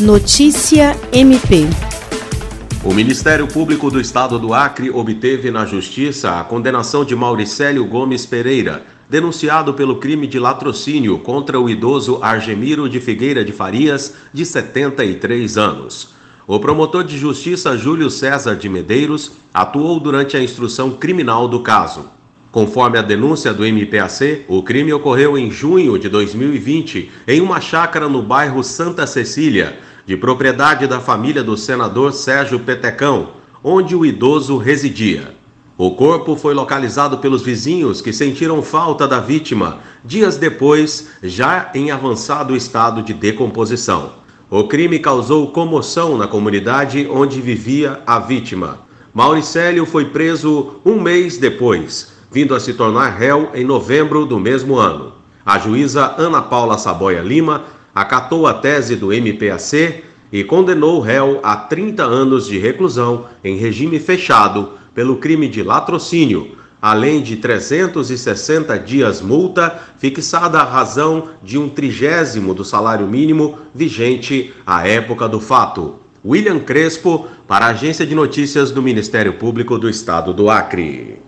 Notícia MP. O Ministério Público do Estado do Acre obteve na Justiça a condenação de Mauricélio Gomes Pereira, denunciado pelo crime de latrocínio contra o idoso Argemiro de Figueira de Farias, de 73 anos. O promotor de justiça Júlio César de Medeiros atuou durante a instrução criminal do caso. Conforme a denúncia do MPAC, o crime ocorreu em junho de 2020 em uma chácara no bairro Santa Cecília, de propriedade da família do senador Sérgio Petecão, onde o idoso residia. O corpo foi localizado pelos vizinhos que sentiram falta da vítima dias depois, já em avançado estado de decomposição. O crime causou comoção na comunidade onde vivia a vítima. Mauricélio foi preso um mês depois, vindo a se tornar réu em novembro do mesmo ano. A juíza Ana Paula Saboia Lima acatou a tese do MPAC e condenou o réu a 30 anos de reclusão em regime fechado pelo crime de latrocínio, além de 360 dias multa fixada à razão de um trigésimo do salário mínimo vigente à época do fato. William Crespo, para a Agência de Notícias do Ministério Público do Estado do Acre.